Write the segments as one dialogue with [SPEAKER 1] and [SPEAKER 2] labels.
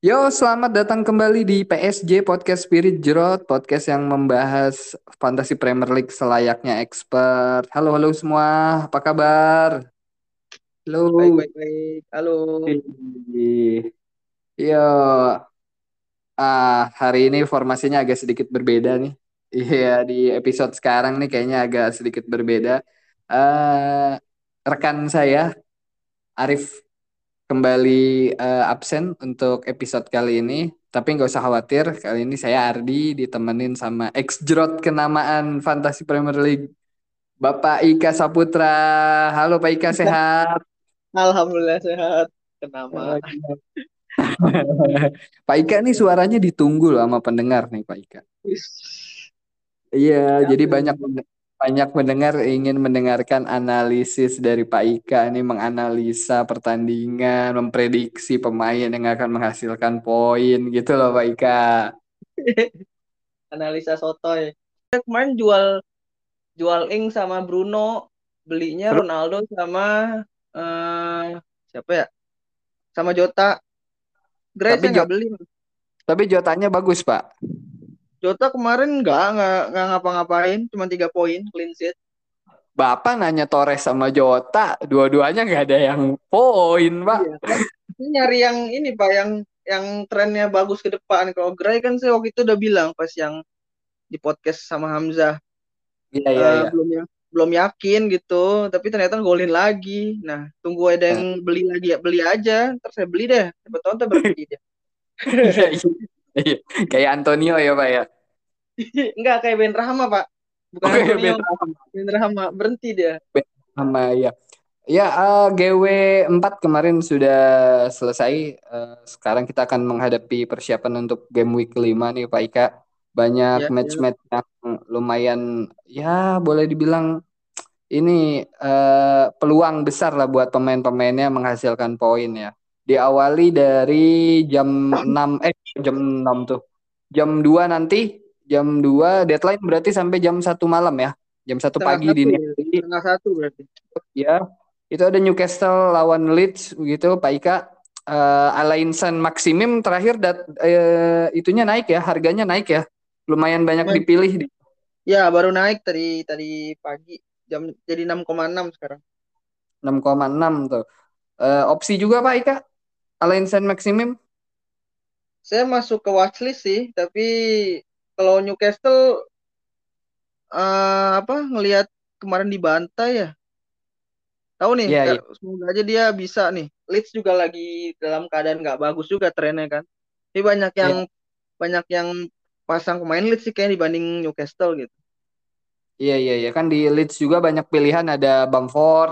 [SPEAKER 1] Yo, selamat datang kembali di PSJ Podcast Spirit Jerot, podcast yang membahas fantasi Premier League selayaknya expert. Halo, halo semua, apa kabar?
[SPEAKER 2] Baik,
[SPEAKER 1] Halo.
[SPEAKER 2] baik, baik. Halo.
[SPEAKER 1] Ih, Yo, ah hari ini formasinya agak sedikit berbeda nih. Iya, di episode sekarang nih kayaknya agak sedikit berbeda. Eh, rekan saya Arif kembali eh, absen untuk episode kali ini. Tapi nggak usah khawatir, kali ini saya Ardi ditemenin sama ex-jrot kenamaan Fantasi Premier League, Bapak Ika Saputra. Halo Pak Ika, sehat?
[SPEAKER 2] Alhamdulillah sehat. Kenapa?
[SPEAKER 1] Pak Ika nih suaranya ditunggu loh sama pendengar nih Pak Ika. Iya, jadi banyak banyak pendengar ingin mendengarkan analisis dari Pak Ika nih menganalisa pertandingan, memprediksi pemain yang akan menghasilkan poin gitu loh Pak Ika.
[SPEAKER 2] Analisa sotoy. Kemarin jual jual Ing sama Bruno, belinya Ronaldo sama eh siapa ya? Sama Jota. Gray
[SPEAKER 1] tapi
[SPEAKER 2] saya
[SPEAKER 1] Jo
[SPEAKER 2] nggak beli.
[SPEAKER 1] tapi Jotanya bagus Pak.
[SPEAKER 2] Jota kemarin nggak nggak ngapa-ngapain, cuma tiga poin clean sheet.
[SPEAKER 1] Bapak nanya Torres sama Jota, dua-duanya nggak ada yang poin Pak.
[SPEAKER 2] Iya kan? Ini nyari yang ini Pak, yang yang trennya bagus ke depan. Kalau Gray kan saya waktu itu udah bilang pas yang di podcast sama Hamzah
[SPEAKER 1] Iya iya
[SPEAKER 2] eh,
[SPEAKER 1] iya.
[SPEAKER 2] belum ya belum yakin gitu tapi ternyata golin lagi nah tunggu ada yang beli lagi ya beli aja ntar saya beli deh siapa tahu berhenti dia
[SPEAKER 1] iya. Iya. Kayak Antonio ya Pak ya.
[SPEAKER 2] enggak kayak Ben Rahma pak bukan
[SPEAKER 1] Oke,
[SPEAKER 2] Antonio
[SPEAKER 1] Ben
[SPEAKER 2] Ben Rahma berhenti dia
[SPEAKER 1] sama ya. Ya, eh, GW 4 kemarin sudah selesai. Eh, sekarang kita akan menghadapi persiapan untuk game week 5 nih Pak Ika. Banyak
[SPEAKER 2] ya ya
[SPEAKER 1] match-match yang lumayan ya boleh dibilang ini eh, peluang besar lah buat pemain-pemainnya menghasilkan poin ya. Diawali dari jam 6 eh jam 6 tuh. Jam 2 nanti, jam 2 deadline berarti sampai jam satu malam ya. Jam satu
[SPEAKER 2] setengah
[SPEAKER 1] pagi
[SPEAKER 2] satu
[SPEAKER 1] dini
[SPEAKER 2] ya setengah satu berarti
[SPEAKER 1] ya. Itu ada Newcastle lawan Leeds begitu Pak Ika. Eh Alain San Maximim terakhir dat, eh, itunya naik ya, harganya naik ya. Lumayan banyak
[SPEAKER 2] Nah,
[SPEAKER 1] dipilih di
[SPEAKER 2] ya baru naik tadi tadi pagi jam jadi 6,6 sekarang
[SPEAKER 1] 6,6 tuh. Eh, opsi juga Pak Ika, Alain San Maximim.
[SPEAKER 2] saya masuk ke watchlist sih tapi kalau Newcastle eh, apa ngelihat kemarin dibantai ya Tahu nih,
[SPEAKER 1] iya.
[SPEAKER 2] Kak, semoga aja dia bisa nih. Leeds juga lagi dalam keadaan nggak bagus juga trennya kan. Tapi banyak yang
[SPEAKER 1] Iya,
[SPEAKER 2] banyak yang pasang pemain Leeds sih kayak dibanding Newcastle gitu.
[SPEAKER 1] iya, iya, iya. Kan di Leeds juga banyak pilihan ada Bamford,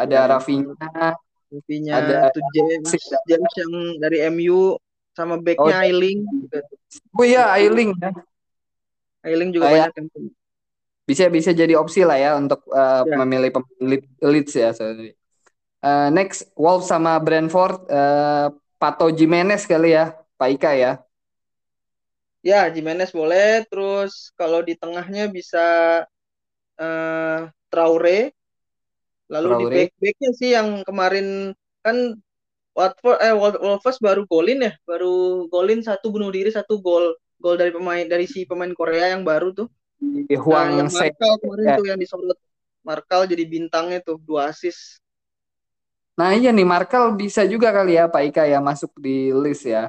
[SPEAKER 1] ada
[SPEAKER 2] Ya,
[SPEAKER 1] Rafinha,
[SPEAKER 2] intinya
[SPEAKER 1] ada
[SPEAKER 2] tuh James, James yang dari MU sama
[SPEAKER 1] Oh,
[SPEAKER 2] backnya Ailing juga tuh.
[SPEAKER 1] oh iya, Ailing ya.
[SPEAKER 2] Ailing juga
[SPEAKER 1] Kayak
[SPEAKER 2] banyak yang
[SPEAKER 1] bisa bisa jadi opsi lah ya untuk eh,
[SPEAKER 2] ya.
[SPEAKER 1] memilih pemain Leeds ya. sorry. Eh, next Wolves sama Brentford eh, Pato Jimenez kali ya Pak Ika ya
[SPEAKER 2] Ya, Jimenez boleh. Terus kalau di tengahnya bisa eh, Traore. Lalu di
[SPEAKER 1] Traore
[SPEAKER 2] back-backnya sih yang kemarin kan Watford eh Wol- Wolves baru golin ya, baru golin satu bunuh diri satu gol gol dari pemain dari si pemain Korea yang baru tuh.
[SPEAKER 1] di
[SPEAKER 2] Nah,
[SPEAKER 1] Huang
[SPEAKER 2] yang
[SPEAKER 1] Se
[SPEAKER 2] Markal kemarin
[SPEAKER 1] ya.
[SPEAKER 2] tuh yang disorot Markal jadi bintangnya tuh dua assist.
[SPEAKER 1] Nah iya nih Markal bisa juga kali ya Pak Ika ya masuk di list ya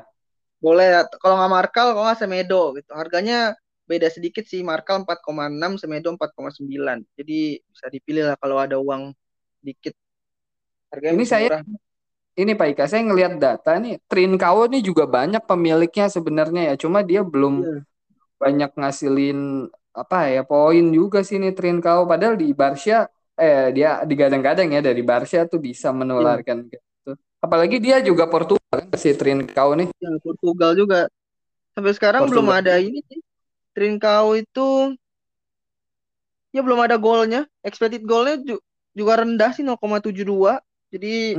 [SPEAKER 2] Boleh kalau nggak Markal kalau nggak Semedo gitu. Harganya beda sedikit sih Markal 4,6 Semedo 4,9. Jadi bisa dipilih lah kalau ada uang dikit. Harganya
[SPEAKER 1] ini saya
[SPEAKER 2] murah.
[SPEAKER 1] ini Pak Ika saya ngelihat data nih Trincao nih juga banyak pemiliknya sebenarnya ya cuma dia belum
[SPEAKER 2] Iya.
[SPEAKER 1] banyak ngasilin apa ya poin juga sih nih Trincao padahal di Barca eh dia digadang-gadang ya dari Barca tuh bisa
[SPEAKER 2] Iya.
[SPEAKER 1] menularkan gitu apalagi dia juga Portugal kan si Trincao nih
[SPEAKER 2] Ya, Portugal juga. Sampai sekarang belum
[SPEAKER 1] Portugal
[SPEAKER 2] ada ini sih. Trincao itu ya belum ada golnya. Expected golnya juga rendah sih 0,72. Jadi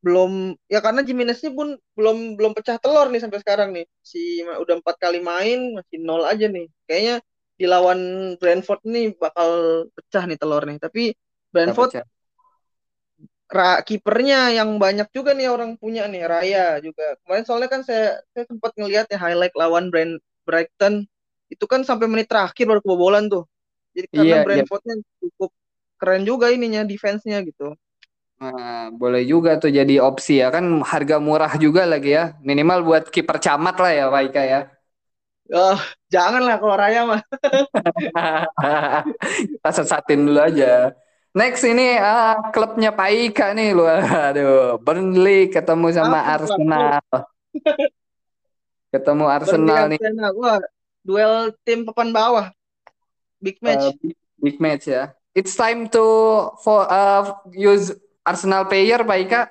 [SPEAKER 2] belum ya karena Jimeneznya pun belum belum pecah telur nih sampai sekarang nih. Si udah empat kali main masih nol aja nih. Kayaknya di lawan Brentford nih bakal pecah nih telur nih. Tapi Brentford kipernya yang banyak juga nih orang punya nih Raya juga. Kemarin soalnya kan saya saya sempat ngelihat ya highlight lawan Brand Brighton itu kan sampai menit terakhir baru kebobolan tuh. Jadi karena
[SPEAKER 1] Iya, iya.
[SPEAKER 2] Brentfordnya cukup keren juga ininya defense-nya gitu.
[SPEAKER 1] Nah, boleh juga tuh jadi opsi ya kan harga murah juga lagi ya. Minimal buat kiper camat lah ya Pak Ika ya.
[SPEAKER 2] Oh, janganlah kalau Raya mah.
[SPEAKER 1] Kita sesatin dulu aja. Next ini ah, klubnya Pak Ika nih lu. Aduh, Burnley ketemu sama
[SPEAKER 2] Apa
[SPEAKER 1] Arsenal. Ketemu
[SPEAKER 2] Burnley
[SPEAKER 1] Arsenal nih
[SPEAKER 2] Arsenal. Wah, duel tim papan bawah. Big
[SPEAKER 1] uh,
[SPEAKER 2] match.
[SPEAKER 1] big, big match ya. It's time to for uh, use Arsenal player Pak Ika.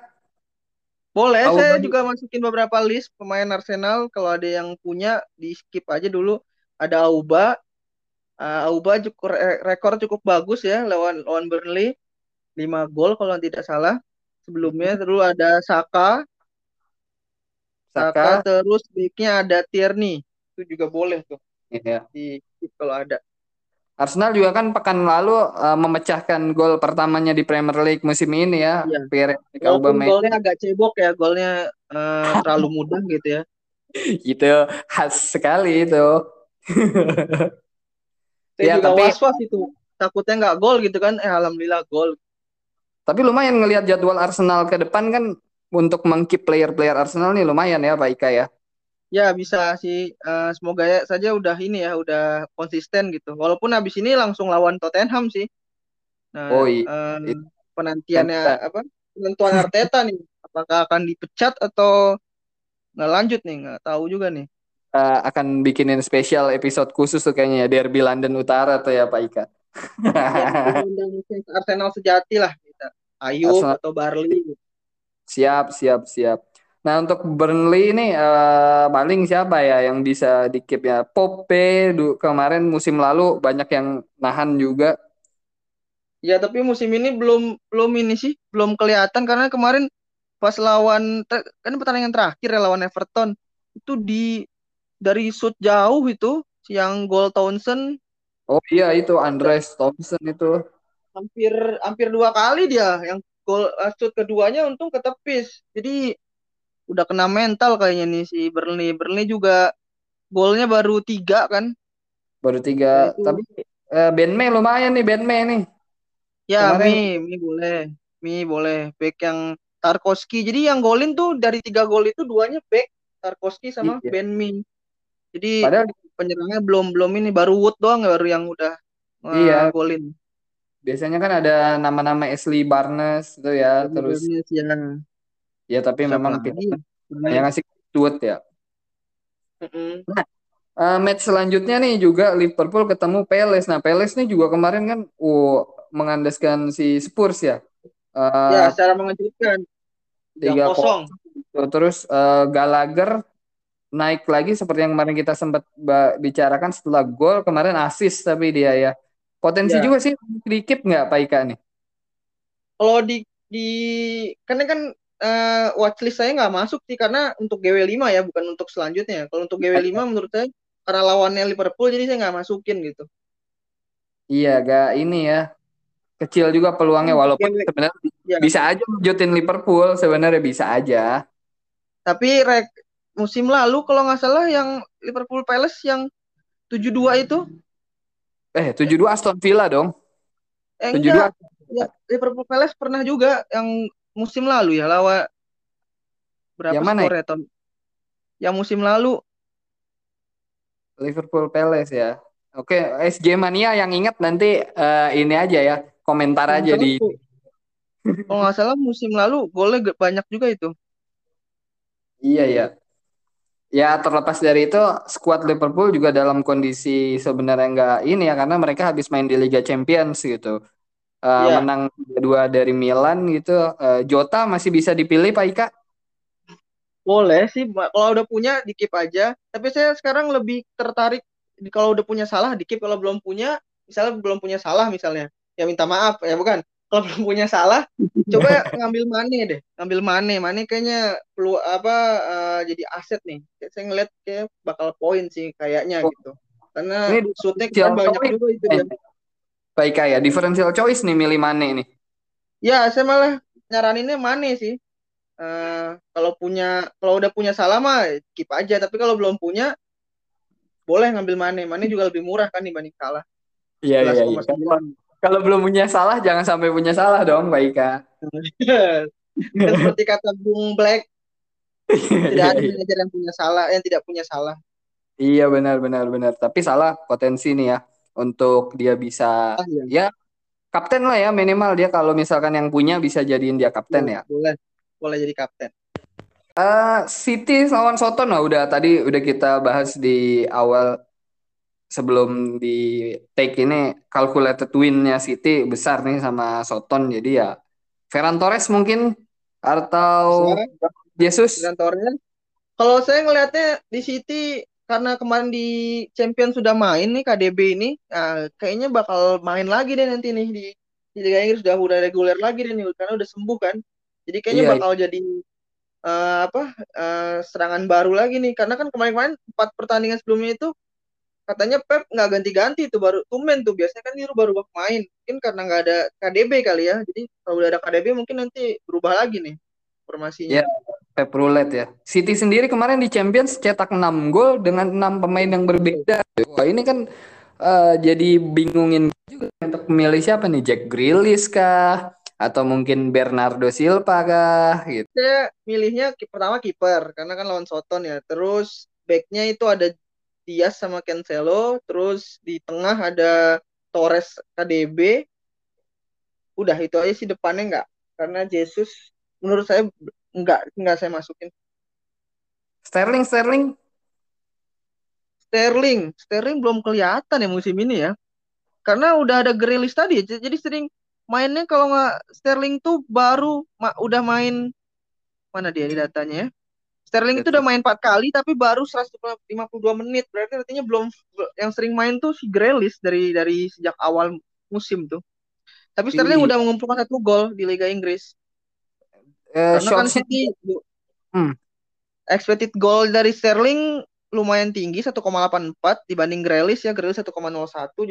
[SPEAKER 2] Boleh,
[SPEAKER 1] Auba
[SPEAKER 2] saya juga masukin beberapa list pemain Arsenal. Kalau ada yang punya, di skip aja dulu. Ada Auba. Uh, Auba cukup rekor cukup bagus ya lawan lawan Burnley. 5 gol kalau tidak salah. Sebelumnya terus ada Saka. Saka,
[SPEAKER 1] Saka.
[SPEAKER 2] terus backnya ada Tierney. Itu juga boleh tuh.
[SPEAKER 1] Iya.
[SPEAKER 2] Di skip kalau ada.
[SPEAKER 1] Arsenal juga kan pekan lalu uh, memecahkan gol pertamanya di Premier League musim ini ya.
[SPEAKER 2] Iya.
[SPEAKER 1] Aubameyang.
[SPEAKER 2] golnya agak cebok ya, golnya uh, terlalu mudah gitu ya.
[SPEAKER 1] Itu khas sekali itu.
[SPEAKER 2] Saya
[SPEAKER 1] Ya,
[SPEAKER 2] juga
[SPEAKER 1] tapi-
[SPEAKER 2] was-was itu. Takutnya nggak gol gitu kan. Eh, alhamdulillah gol.
[SPEAKER 1] Tapi lumayan ngelihat jadwal Arsenal ke depan kan untuk mengkeep player-player Arsenal nih lumayan ya Pak Ika ya.
[SPEAKER 2] Ya bisa sih. Eh, semoga ya saja udah ini ya, udah konsisten gitu. Walaupun habis ini langsung lawan Tottenham sih. Nah,
[SPEAKER 1] Oh, iya.
[SPEAKER 2] eh, penantiannya apa? Penentuan Arteta nih, apakah akan dipecat atau nggak lanjut nih? Nggak tahu juga nih.
[SPEAKER 1] Uh, akan bikinin spesial episode khusus tuh kayaknya ya Derby London Utara tuh ya Pak Ika.
[SPEAKER 2] Ya, fans Arsenal sejati lah kita. Ayub
[SPEAKER 1] Arsenal.
[SPEAKER 2] atau Barley.
[SPEAKER 1] Siap, siap, siap. Nah untuk Burnley ini uh, paling siapa ya yang bisa di keep ya? Pope du- kemarin musim lalu banyak yang nahan juga.
[SPEAKER 2] Ya tapi musim ini belum belum ini sih, belum kelihatan karena kemarin pas lawan kan pertandingan terakhir ya lawan Everton itu di dari shoot jauh itu yang gol Townsend
[SPEAKER 1] Oh iya itu Andres Thompson itu.
[SPEAKER 2] hampir hampir dua kali dia yang gol eh, shoot keduanya untung ketepis. Jadi udah kena mental kayaknya nih si Burnley. Burnley juga golnya baru tiga kan.
[SPEAKER 1] Baru tiga.
[SPEAKER 2] Itu.
[SPEAKER 1] Tapi uh, Ben Mee lumayan nih Ben Mee nih.
[SPEAKER 2] Ya,
[SPEAKER 1] Kemarin-
[SPEAKER 2] Mi, Mi boleh. Mi boleh. Back yang Tarkowski. Jadi yang golin tuh dari tiga gol itu duanya back Tarkowski sama
[SPEAKER 1] Iya.
[SPEAKER 2] Ben Mi. Jadi
[SPEAKER 1] Padahal
[SPEAKER 2] penyerangnya belum belum ini baru Wood doang baru yang udah uh,
[SPEAKER 1] Iya.
[SPEAKER 2] golin.
[SPEAKER 1] biasanya kan ada nama-nama Ashley Barnes itu ya, terus
[SPEAKER 2] Barnes, ya.
[SPEAKER 1] Ya tapi
[SPEAKER 2] Siapa
[SPEAKER 1] memang
[SPEAKER 2] Bener.
[SPEAKER 1] yang ngasih duit ya.
[SPEAKER 2] Mm-mm.
[SPEAKER 1] Eh, match selanjutnya nih juga Liverpool ketemu Palace. Nah, Palace nih juga kemarin kan uh, mengandaskan si Spurs ya. Eh,
[SPEAKER 2] Ya, secara mengejutkan.
[SPEAKER 1] Tiga
[SPEAKER 2] 3-0.
[SPEAKER 1] terus eh, Gallagher naik lagi seperti yang kemarin kita sempat ba- bicarakan setelah gol kemarin assist tapi dia ya. Potensi
[SPEAKER 2] Ya.
[SPEAKER 1] juga sih dikit nggak Pak Ika nih?
[SPEAKER 2] Kalau di di karena kan eh, watchlist saya nggak masuk sih karena untuk GW5 ya bukan untuk selanjutnya. Kalau untuk GW5 menurut saya karena lawannya Liverpool jadi saya nggak masukin gitu.
[SPEAKER 1] Iya, gak ini ya. Kecil juga peluangnya walaupun
[SPEAKER 2] Game-
[SPEAKER 1] sebenarnya
[SPEAKER 2] Ya.
[SPEAKER 1] bisa aja lanjutin Liverpool sebenarnya bisa aja.
[SPEAKER 2] Tapi rek musim lalu kalau nggak salah yang Liverpool Palace yang 7-2 itu
[SPEAKER 1] Eh, 7-2 Aston Villa dong.
[SPEAKER 2] eh
[SPEAKER 1] 7-2
[SPEAKER 2] enggak ya, Liverpool Palace pernah juga yang musim lalu ya lawan berapa
[SPEAKER 1] Yang mana
[SPEAKER 2] skornya tahun yang musim lalu
[SPEAKER 1] Liverpool Palace ya. Oke, SJ Mania yang ingat nanti eh, ini aja ya, komentar aja di
[SPEAKER 2] kalau nggak salah musim lalu golnya banyak juga itu
[SPEAKER 1] Iya ya. Ya terlepas dari itu, skuad Liverpool juga dalam kondisi sebenarnya nggak ini ya karena mereka habis main di Liga Champions gitu. Eh,
[SPEAKER 2] Iya.
[SPEAKER 1] menang dua dari Milan gitu. Eh, Jota masih bisa dipilih Pak Ika?
[SPEAKER 2] Boleh sih, kalau udah punya di keep aja. Tapi saya sekarang lebih tertarik kalau udah punya salah di keep, kalau belum punya, misalnya belum punya salah misalnya, ya minta maaf ya bukan. Kalau belum punya salah, coba ngambil Mane deh, ngambil Mane. Mane kayaknya perlu apa eh, jadi aset nih. Kayak Saya ngeliat kayak bakal poin sih kayaknya
[SPEAKER 1] Oh.
[SPEAKER 2] gitu. Karena shootnya kan banyak juga itu dia.
[SPEAKER 1] Pak Ika ya, differential choice nih milih Mane nih.
[SPEAKER 2] Ya, saya malah nyaraninnya Mane sih. Uh, kalau punya kalau udah punya salah mah keep aja. Tapi kalau belum punya boleh ngambil Mane Mane juga lebih murah kan dibanding salah.
[SPEAKER 1] Iya iya iya. Kalau belum punya salah jangan sampai punya salah dong Mbak Ika.
[SPEAKER 2] Dan seperti kata Bung Black tidak ada manajer yang punya salah yang tidak punya salah.
[SPEAKER 1] Iya benar benar benar. Tapi salah potensi nih ya untuk dia bisa ah, iya. ya kapten lah ya minimal dia kalau misalkan yang punya bisa jadiin dia kapten ya, ya.
[SPEAKER 2] boleh. Boleh jadi kapten.
[SPEAKER 1] Uh, City lawan Soton lah udah tadi udah kita bahas di awal sebelum di take ini calculated win-nya City besar nih sama Soton jadi ya Ferran Torres mungkin atau Jesus?
[SPEAKER 2] Ferran Torres. Kalau saya ngelihatnya di City karena kemarin di Champion sudah main nih KDB ini nah, kayaknya bakal main lagi deh nanti nih di di Liga Inggris. Sudah udah reguler lagi deh nih karena udah sembuh kan. Jadi kayaknya iya, bakal iya. jadi uh, apa uh, serangan baru lagi nih. Karena kan kemarin-kemarin empat pertandingan sebelumnya itu katanya Pep nggak ganti-ganti itu baru tumen tuh. Biasanya kan dia baru main mungkin karena nggak ada KDB kali ya. Jadi kalau udah ada KDB mungkin nanti berubah lagi nih formasinya.
[SPEAKER 1] Ya, Pep Roulette ya. City sendiri kemarin di Champions cetak 6 gol dengan enam pemain yang berbeda. Wah, ini kan uh, jadi bingungin juga untuk memilih siapa nih Jack Grealish kah atau mungkin Bernardo Silva kah gitu.
[SPEAKER 2] Saya milihnya pertama kiper karena kan lawan Soton ya. Terus backnya itu ada Diaz sama Cancelo, terus di tengah ada Torres KDB. Udah itu aja sih depannya enggak karena Jesus menurut saya enggak enggak saya masukin.
[SPEAKER 1] Sterling Sterling
[SPEAKER 2] Sterling Sterling belum kelihatan ya musim ini ya. Karena udah ada Grealish tadi jadi sering mainnya kalau nggak Sterling tuh baru ma udah main mana dia di datanya ya. Sterling itu udah main 4 kali tapi baru 152 menit. Berarti artinya belum yang sering main tuh si Grealish dari dari sejak awal musim tuh. Tapi Sterling udah mengumpulkan satu gol di Liga Inggris. Uh, Karena kan City hmm. expected goal dari Sterling lumayan tinggi 1,84 dibanding Grealish ya Grealish 1,01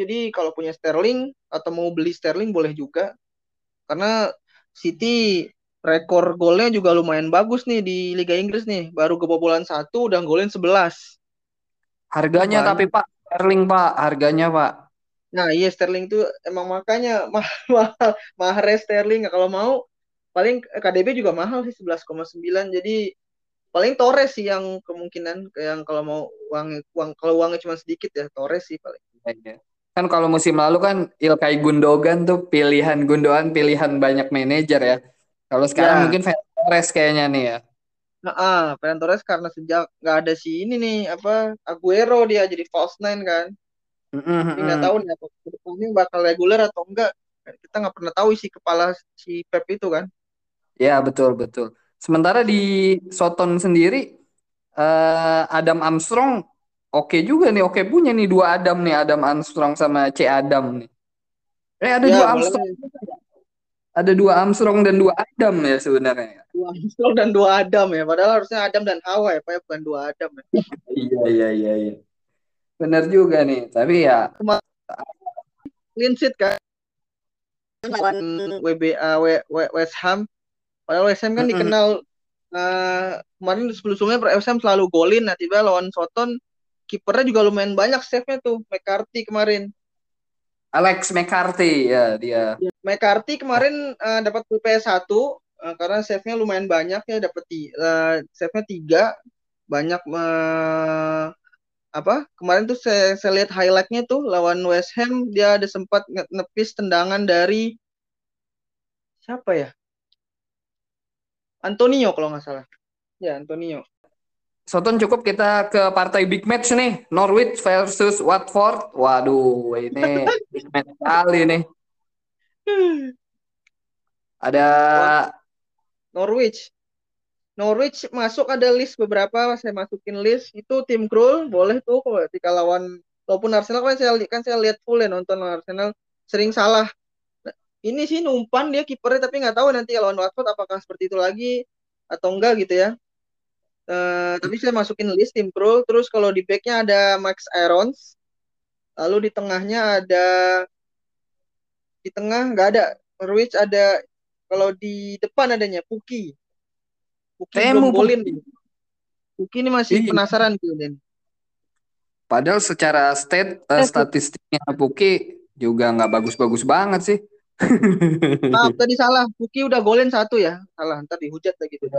[SPEAKER 2] jadi kalau punya Sterling atau mau beli Sterling boleh juga. Karena City rekor golnya juga lumayan bagus nih di Liga Inggris nih. Baru kebobolan satu udah golin 11
[SPEAKER 1] harganya Cuman, tapi Pak. Sterling Pak. Harganya Pak.
[SPEAKER 2] Nah iya Sterling tuh emang makanya mahal mahal mahal Sterling. Kalau mau paling KDB juga mahal sih 11,9 jadi paling Torres sih yang kemungkinan yang kalau mau uang uang kalau uangnya cuma sedikit ya Torres sih paling.
[SPEAKER 1] Ya. Kan kalau musim lalu kan Ilkay Gundogan tuh pilihan Gundogan pilihan banyak manajer ya. Kalau sekarang ya. mungkin Torres kayaknya nih ya.
[SPEAKER 2] Nah, ah, Ferran Torres karena sejak nggak ada si ini nih apa Aguero dia jadi false nine kan. Mm-hmm. nggak tahu nih apa ke depannya bakal reguler atau enggak. Kita nggak pernah tahu isi kepala si Pep itu kan.
[SPEAKER 1] Ya betul betul. Sementara di Soton sendiri uh, Adam Armstrong oke okay juga nih, oke okay punya nih dua Adam nih, Adam Armstrong sama C Adam nih. Eh ada ya, dua Armstrong. Ada dua Armstrong dan dua Adam ya sebenarnya.
[SPEAKER 2] Dua Armstrong dan dua Adam ya, padahal harusnya Adam dan Hawa ya, Pak, ya, bukan dua Adam ya.
[SPEAKER 1] iya iya iya iya. Benar juga nih, tapi ya
[SPEAKER 2] clean sheet kan WBA West Ham Padahal West Ham kan mm -hmm. dikenal uh, kemarin sebelumnya West Ham selalu golin. Nah tiba lawan Soton kipernya juga lumayan banyak save-nya tuh McCarthy kemarin.
[SPEAKER 1] Alex McCarthy ya dia.
[SPEAKER 2] McCarthy kemarin uh, dapat PS 1 uh, karena save-nya lumayan banyak ya dapat uh, save-nya tiga banyak uh, apa kemarin tuh saya, saya lihat highlightnya tuh lawan West Ham dia ada sempat nepis tendangan dari siapa ya Antonio kalau nggak salah. Ya, Antonio.
[SPEAKER 1] Soton cukup kita ke partai big match nih, Norwich versus Watford. Waduh, ini big match kali nih. Ada
[SPEAKER 2] Norwich. Norwich masuk ada list beberapa, saya masukin list. Itu tim Krul boleh tuh ketika lawan walaupun Arsenal kan saya kan saya lihat full ya nonton Arsenal sering salah ini sih numpan dia kipernya tapi nggak tahu nanti lawan Watford apakah seperti itu lagi atau enggak gitu ya. Uh, tapi saya masukin list tim pro. Terus kalau di backnya ada Max Irons. Lalu di tengahnya ada di tengah nggak ada Norwich ada Kalau di depan adanya Puki. Puki
[SPEAKER 1] Temu
[SPEAKER 2] belum golin.
[SPEAKER 1] Puki.
[SPEAKER 2] Ini masih
[SPEAKER 1] Iya.
[SPEAKER 2] penasaran gitu Den.
[SPEAKER 1] Padahal secara stat eh,
[SPEAKER 2] Eh,
[SPEAKER 1] statistiknya Puki juga nggak bagus-bagus banget sih.
[SPEAKER 2] Maaf tadi salah. Puki udah golin satu ya. Salah. Ntar dihujat lagi tuh.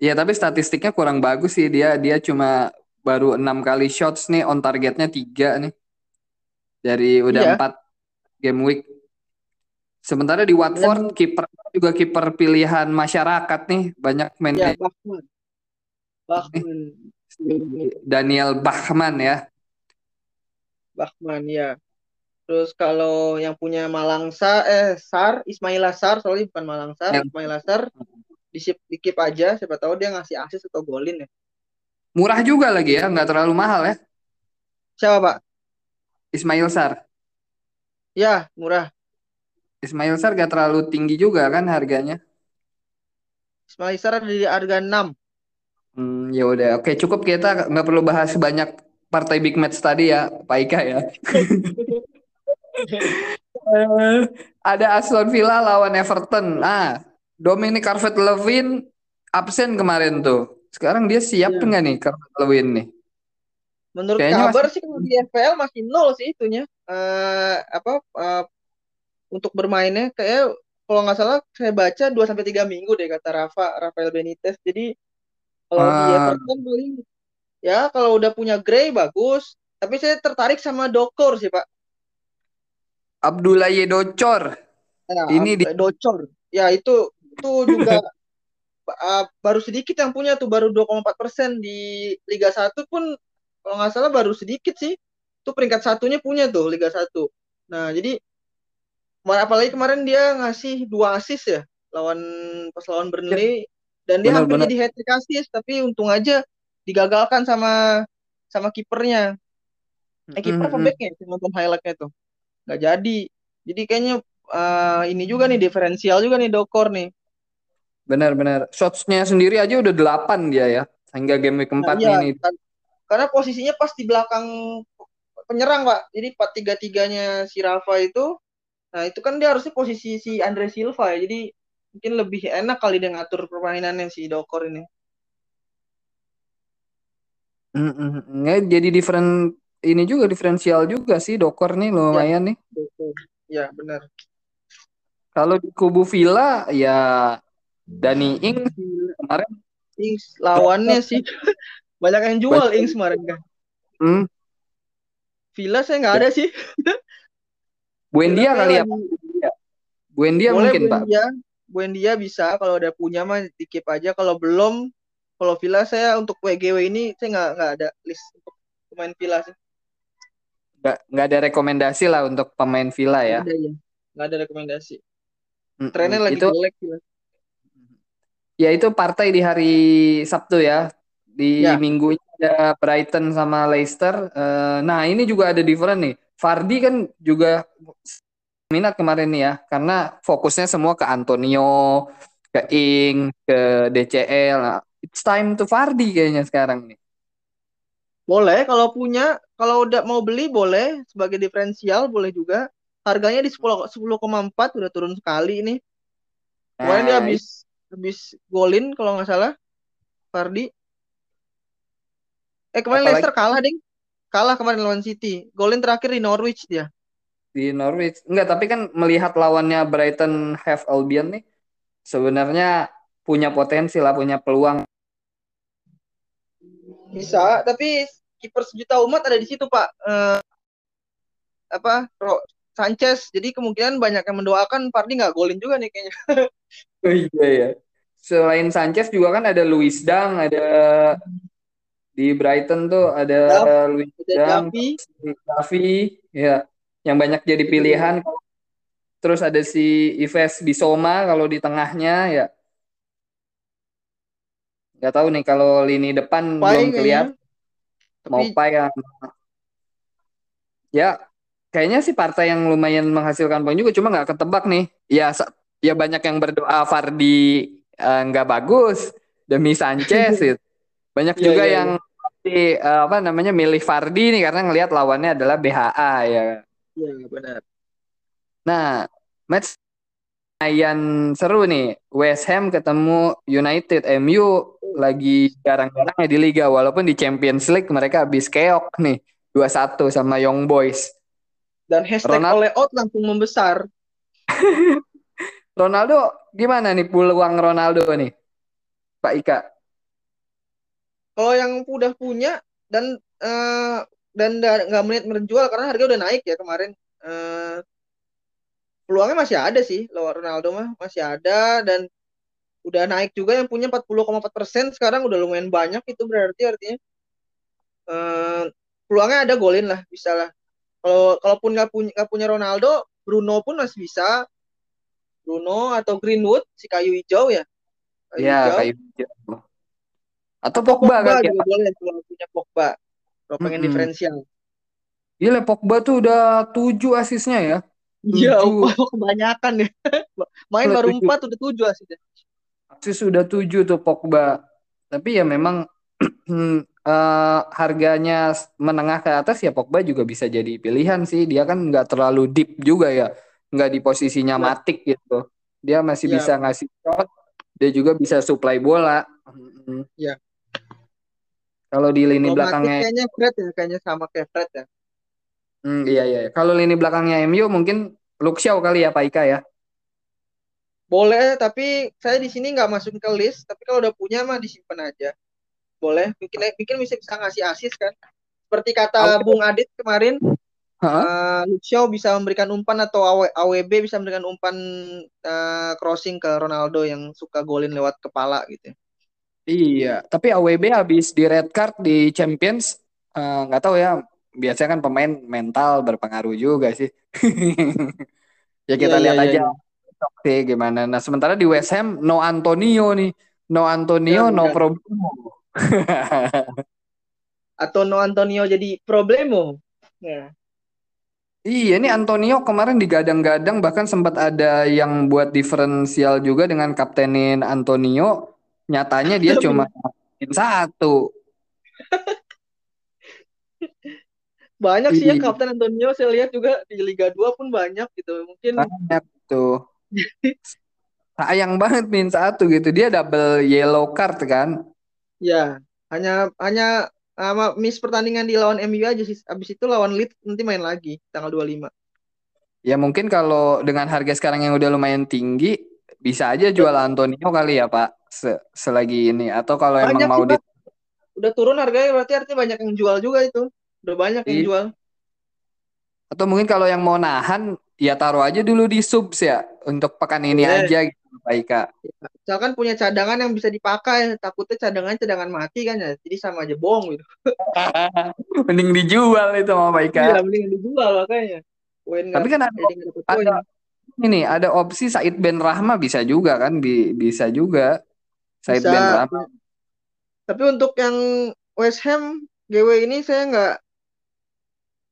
[SPEAKER 1] Ya tapi statistiknya kurang bagus sih dia dia cuma baru enam kali shots nih on targetnya tiga nih dari udah
[SPEAKER 2] Iya.
[SPEAKER 1] empat game week. Sementara di Watford kiper juga kiper pilihan masyarakat nih banyak main
[SPEAKER 2] Ya,
[SPEAKER 1] di
[SPEAKER 2] Bachman. Bachman.
[SPEAKER 1] Daniel Bachman ya.
[SPEAKER 2] Bachman ya. Terus kalau yang punya Malang Sar, eh Sar, Ismail Sar, soalnya bukan Malang Sar,
[SPEAKER 1] Ya.
[SPEAKER 2] Ismail Sar di di keep aja, siapa tahu dia ngasih assist atau golin ya.
[SPEAKER 1] Murah juga lagi ya, nggak terlalu mahal ya.
[SPEAKER 2] Siapa Pak?
[SPEAKER 1] Ismail Sar.
[SPEAKER 2] Ya, murah.
[SPEAKER 1] Ismail Sar gak terlalu tinggi juga kan harganya.
[SPEAKER 2] Ismail Sar ada di harga 6.
[SPEAKER 1] Hmm, ya udah, oke cukup kita nggak perlu bahas banyak partai big match tadi ya, Pak Ika ya. Ada Aston Villa lawan Everton. Ah, Dominic Calvert-Lewin absen kemarin tuh. Sekarang dia siap
[SPEAKER 2] Iya.
[SPEAKER 1] nggak nih Calvert-Lewin nih?
[SPEAKER 2] Menurut
[SPEAKER 1] Kayaknya
[SPEAKER 2] kabar sih kalau di FPL masih nol sih itunya. Eh apa eh, untuk bermainnya kayak kalau nggak salah saya baca 2 sampai 3 minggu deh kata Rafa, Rafael Benitez. Jadi kalau di
[SPEAKER 1] Ah.
[SPEAKER 2] Everton paling ya kalau udah punya Gray bagus, tapi saya tertarik sama Dokor sih, Pak.
[SPEAKER 1] Abdullah Yedocor.
[SPEAKER 2] Nah,
[SPEAKER 1] Ini di-
[SPEAKER 2] Docor. Ya itu itu juga uh, baru sedikit yang punya tuh baru 2,4% di Liga 1 pun kalau nggak salah baru sedikit sih. Itu peringkat satunya punya tuh Liga 1. Nah, jadi apalagi kemarin dia ngasih dua assist ya lawan pas lawan Burnley dan dia
[SPEAKER 1] Benar,
[SPEAKER 2] hampir
[SPEAKER 1] benar.
[SPEAKER 2] jadi hat trick assist tapi untung aja digagalkan sama sama kipernya. Eh kiper apa
[SPEAKER 1] Mm-mm.
[SPEAKER 2] backnya? Saya nonton highlightnya tuh. Nggak jadi. Jadi kayaknya uh, ini juga nih diferensial juga nih Dokor nih.
[SPEAKER 1] Benar-benar. Shotsnya sendiri aja udah 8 dia ya. Hingga game week
[SPEAKER 2] Nah,
[SPEAKER 1] 4
[SPEAKER 2] iya,
[SPEAKER 1] ini.
[SPEAKER 2] karena posisinya pas di belakang penyerang, Pak. Jadi 4-3-3-nya si Rafa itu, nah itu kan dia harusnya posisi si Andre Silva ya. Jadi mungkin lebih enak kali dia ngatur permainannya si Dokor ini.
[SPEAKER 1] Mm-mm. Ya, jadi different ini juga diferensial juga sih Dokor nih lumayan nih.
[SPEAKER 2] Dokor. Ya, benar.
[SPEAKER 1] Kalau di kubu Villa ya Dani Ings kemarin
[SPEAKER 2] Ings lawannya sih banyak yang jual Ings kemarin kan.
[SPEAKER 1] hmm,
[SPEAKER 2] Villa saya nggak ada sih.
[SPEAKER 1] Buendia
[SPEAKER 2] Villa
[SPEAKER 1] kali ya. Buendia
[SPEAKER 2] Boleh
[SPEAKER 1] mungkin Pak.
[SPEAKER 2] Buendia. Buendia bisa kalau ada punya mah di keep aja. Kalau belum, kalau Villa saya untuk WGW ini saya nggak nggak ada list untuk pemain Villa sih.
[SPEAKER 1] Nggak, nggak ada rekomendasi lah untuk pemain Villa ya.
[SPEAKER 2] Nggak ada ya. Nggak ada rekomendasi.
[SPEAKER 1] Mm-mm.
[SPEAKER 2] Trennya lagi
[SPEAKER 1] itu
[SPEAKER 2] jelek Villa.
[SPEAKER 1] ya itu partai di hari Sabtu ya. Di
[SPEAKER 2] Ya.
[SPEAKER 1] minggu ini ada Brighton sama Leicester. Eh, nah ini juga ada different nih. Vardy kan juga minat kemarin nih ya, karena fokusnya semua ke Antonio, ke Ing, ke DCL. Nah, it's time to Vardy kayaknya sekarang nih.
[SPEAKER 2] Boleh kalau punya, kalau udah mau beli boleh sebagai diferensial boleh juga. Harganya di 10 10,4 udah turun sekali ini. Kemarin dia habis habis golin kalau nggak salah. Fardi. Eh kemarin
[SPEAKER 1] Apalagi-
[SPEAKER 2] Leicester kalah, Ding. Kalah kemarin lawan City. Golin terakhir di Norwich dia.
[SPEAKER 1] di Norwich. Enggak, tapi kan melihat lawannya Brighton Hove Albion nih sebenarnya punya potensi lah, punya peluang.
[SPEAKER 2] Bisa, tapi kiper sejuta umat ada di situ, Pak. Eh, apa? Ro Sanchez. Jadi kemungkinan banyak yang mendoakan Fardi nggak golin juga nih kayaknya.
[SPEAKER 1] Oh iya ya. Selain Sanchez juga kan ada Luis Dang, ada di Brighton tuh ada
[SPEAKER 2] Dav-
[SPEAKER 1] Luis
[SPEAKER 2] Ada
[SPEAKER 1] Dang. Xavi, ya, yang banyak jadi pilihan. Terus ada si Ives Bisoma kalau di tengahnya ya. Nggak tahu nih kalau lini depan
[SPEAKER 2] Pai
[SPEAKER 1] belum kelihatan
[SPEAKER 2] Tapi
[SPEAKER 1] Pai yang ya kayaknya sih partai yang lumayan menghasilkan poin juga cuma nggak ketebak nih. Ya ya banyak yang berdoa Fardi eh, nggak bagus demi Sanchez gitu. Banyak
[SPEAKER 2] Iya,
[SPEAKER 1] juga
[SPEAKER 2] iya,
[SPEAKER 1] yang di, eh, apa namanya milih Fardi nih karena ngelihat lawannya adalah BHA ya.
[SPEAKER 2] Iya, benar.
[SPEAKER 1] Nah, match lumayan seru nih. West Ham ketemu United. MU lagi jarang-jarangnya di Liga. Walaupun di Champions League mereka habis keok nih. 2-1 sama Young Boys.
[SPEAKER 2] Dan hashtag
[SPEAKER 1] Ronaldo-
[SPEAKER 2] oleh out langsung membesar.
[SPEAKER 1] Ronaldo gimana nih peluang Ronaldo nih? Pak Ika.
[SPEAKER 2] Kalau yang udah punya dan eh, dan da- nggak menit menjual karena harga udah naik ya kemarin. Eh, peluangnya masih ada sih, lawan Ronaldo mah masih ada dan udah naik juga yang punya 40,4 persen sekarang udah lumayan banyak itu berarti artinya eh, peluangnya ada golin lah bisa lah. Kalau kalaupun nggak punya nggak punya Ronaldo, Bruno pun masih bisa. Bruno atau Greenwood si kayu hijau ya. Kayu
[SPEAKER 1] Ya,
[SPEAKER 2] hijau.
[SPEAKER 1] kayak gitu. Atau Pogba,
[SPEAKER 2] Pogba
[SPEAKER 1] ya.
[SPEAKER 2] juga boleh kalau punya Pogba. Kalau pengen
[SPEAKER 1] Mm-mm.
[SPEAKER 2] diferensial.
[SPEAKER 1] Gila Pogba tuh udah 7 asisnya ya.
[SPEAKER 2] Iya,
[SPEAKER 1] Tujuh.
[SPEAKER 2] kebanyakan ya. Main baru
[SPEAKER 1] tujuh.
[SPEAKER 2] empat udah tujuh aslinya.
[SPEAKER 1] Asis sudah 7 tuh Pogba. Tapi ya memang eh, harganya menengah ke atas ya Pogba juga bisa jadi pilihan sih. Dia kan nggak terlalu deep juga ya. Nggak di posisinya
[SPEAKER 2] Ya.
[SPEAKER 1] matik gitu. Dia masih
[SPEAKER 2] Ya.
[SPEAKER 1] bisa ngasih shot. Dia juga bisa supply bola.
[SPEAKER 2] Ya.
[SPEAKER 1] Kalau di lini
[SPEAKER 2] Kalau Matip
[SPEAKER 1] belakangnya
[SPEAKER 2] kayaknya Fred ya, kayaknya sama kayak Fred ya.
[SPEAKER 1] Hmm, iya iya. Kalau lini belakangnya MU mungkin Shaw kali ya Pak Ika ya.
[SPEAKER 2] Boleh, tapi saya di sini nggak masukin ke list. Tapi kalau udah punya mah disimpan aja. Boleh, bikin bikin bisa bisa ngasih asis kan. Seperti kata
[SPEAKER 1] Oke.
[SPEAKER 2] Bung Adit kemarin, eh Luke Shaw bisa memberikan umpan atau AW- AWB bisa memberikan umpan eh, crossing ke Ronaldo yang suka golin lewat kepala gitu.
[SPEAKER 1] Iya, tapi AWB habis di red card di Champions eh, nggak tahu ya. Biasanya kan pemain mental berpengaruh juga sih. ya kita
[SPEAKER 2] Iya, iya,
[SPEAKER 1] lihat
[SPEAKER 2] iya,
[SPEAKER 1] aja
[SPEAKER 2] iya.
[SPEAKER 1] Sih gimana. Nah sementara di West Ham no Antonio nih, no Antonio
[SPEAKER 2] Ya,
[SPEAKER 1] no
[SPEAKER 2] benar.
[SPEAKER 1] problem.
[SPEAKER 2] Atau No Antonio jadi problemo. Ya.
[SPEAKER 1] Iya, ini Antonio kemarin digadang-gadang bahkan sempat ada yang buat diferensial juga dengan kaptenin Antonio. Nyatanya dia cuma satu.
[SPEAKER 2] Banyak sih ya
[SPEAKER 1] Iya.
[SPEAKER 2] Kapten Antonio saya lihat juga di Liga 2 pun banyak gitu. Mungkin
[SPEAKER 1] Banyak tuh. Sayang banget main satu gitu. Dia double yellow card kan.
[SPEAKER 2] ya hanya hanya sama miss pertandingan di lawan MU aja sih. Abis itu lawan Leeds nanti main lagi tanggal 25.
[SPEAKER 1] Ya mungkin kalau dengan harga sekarang yang udah lumayan tinggi, bisa aja jual Antonio kali ya Pak. Se- selagi ini. Atau kalau emang
[SPEAKER 2] Banyak
[SPEAKER 1] mau
[SPEAKER 2] sih,
[SPEAKER 1] di.
[SPEAKER 2] Udah turun harganya berarti artinya banyak yang jual juga itu. Udah banyak yang
[SPEAKER 1] Iya.
[SPEAKER 2] jual.
[SPEAKER 1] atau mungkin kalau yang mau nahan, ya taruh aja dulu di subs ya untuk pekan ini
[SPEAKER 2] Boleh.
[SPEAKER 1] aja gitu Pak Ika.
[SPEAKER 2] Misalkan punya cadangan yang bisa dipakai, takutnya cadangan cadangan mati kan ya. Jadi sama aja bohong gitu.
[SPEAKER 1] Mending dijual itu sama Pak Ika.
[SPEAKER 2] Iya, mending dijual makanya. Poin
[SPEAKER 1] Tapi kan ada, ada ini ada opsi Said Ben Rahma bisa juga kan Bi- bisa juga Said
[SPEAKER 2] Bisa.
[SPEAKER 1] Ben Rahma.
[SPEAKER 2] Tapi untuk yang West Ham GW ini saya nggak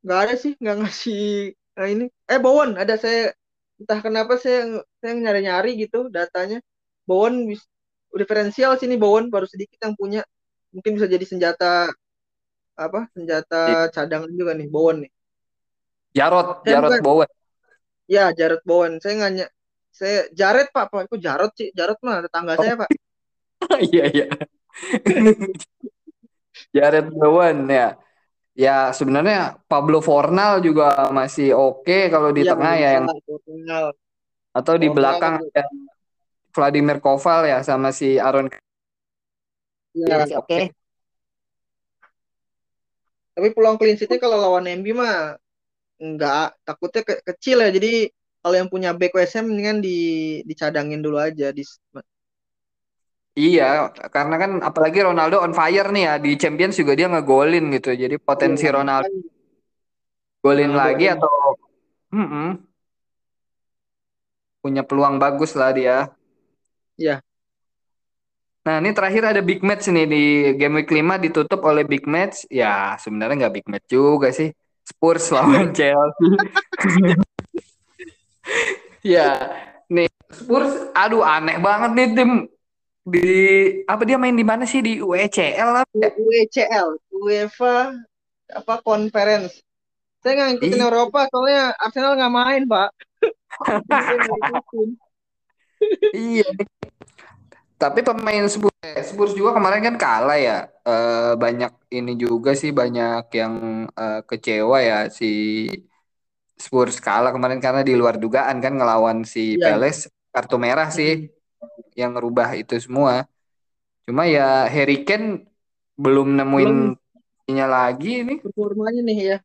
[SPEAKER 2] nggak ada sih nggak ngasih nah ini eh Bowen ada saya entah kenapa saya saya nyari-nyari gitu datanya. Bowen diferensial sini Bowen baru sedikit yang punya. Mungkin bisa jadi senjata apa senjata cadangan juga nih Bowen nih.
[SPEAKER 1] Jarot
[SPEAKER 2] Saya
[SPEAKER 1] Jarot
[SPEAKER 2] bukan-
[SPEAKER 1] Bowen.
[SPEAKER 2] ya Jared Bowen. Saya nggak ny- saya Jared pak. Pak kok Jarot sih? Jarot mah tetangga saya pak.
[SPEAKER 1] Iya iya. Jared Bowen ya. Ya sebenarnya Pablo Fornal juga masih oke kalau di
[SPEAKER 2] Iya,
[SPEAKER 1] tengah ya yang
[SPEAKER 2] Portugal.
[SPEAKER 1] atau di
[SPEAKER 2] Fornal
[SPEAKER 1] belakang
[SPEAKER 2] kan-
[SPEAKER 1] ada Vladimir Koval ya sama si Aaron
[SPEAKER 2] ya
[SPEAKER 1] masih oke.
[SPEAKER 2] Tapi peluang clean sheet-nya kalau lawan MB mah enggak, takutnya ke- kecil ya. Jadi kalau yang punya back Ham mendingan di dicadangin dulu aja di
[SPEAKER 1] Iya, karena kan apalagi Ronaldo on fire nih ya di Champions juga dia ngegolin gitu. Jadi potensi
[SPEAKER 2] Iya,
[SPEAKER 1] Ronaldo
[SPEAKER 2] kan
[SPEAKER 1] golin
[SPEAKER 2] Ronaldo
[SPEAKER 1] lagi
[SPEAKER 2] ini.
[SPEAKER 1] atau Mm-mm. punya peluang bagus lah dia.
[SPEAKER 2] Iya.
[SPEAKER 1] Nah, ini terakhir ada big match nih di game week 5 ditutup oleh big match. Ya, sebenarnya nggak big match juga sih. Spurs lawan Chelsea. ya, nih Spurs aduh aneh banget nih tim di apa dia main di mana sih di UECL apa ya?
[SPEAKER 2] UECL, UEFA apa conference. Saya nggak ngikutin. Eropa soalnya Arsenal nggak main, Pak.
[SPEAKER 1] Iya, tapi pemain Spurs, eh, Spurs juga kemarin kan kalah ya. Eh, banyak ini juga sih banyak yang eh, kecewa ya si Spurs kalah kemarin karena di luar dugaan kan ngelawan si
[SPEAKER 2] Iya.
[SPEAKER 1] Palace kartu merah sih
[SPEAKER 2] Hmm.
[SPEAKER 1] Yang ngerubah itu semua. Cuma ya Harry Kane belum nemuin
[SPEAKER 2] Belum
[SPEAKER 1] ininya lagi ini.
[SPEAKER 2] performanya nih ya.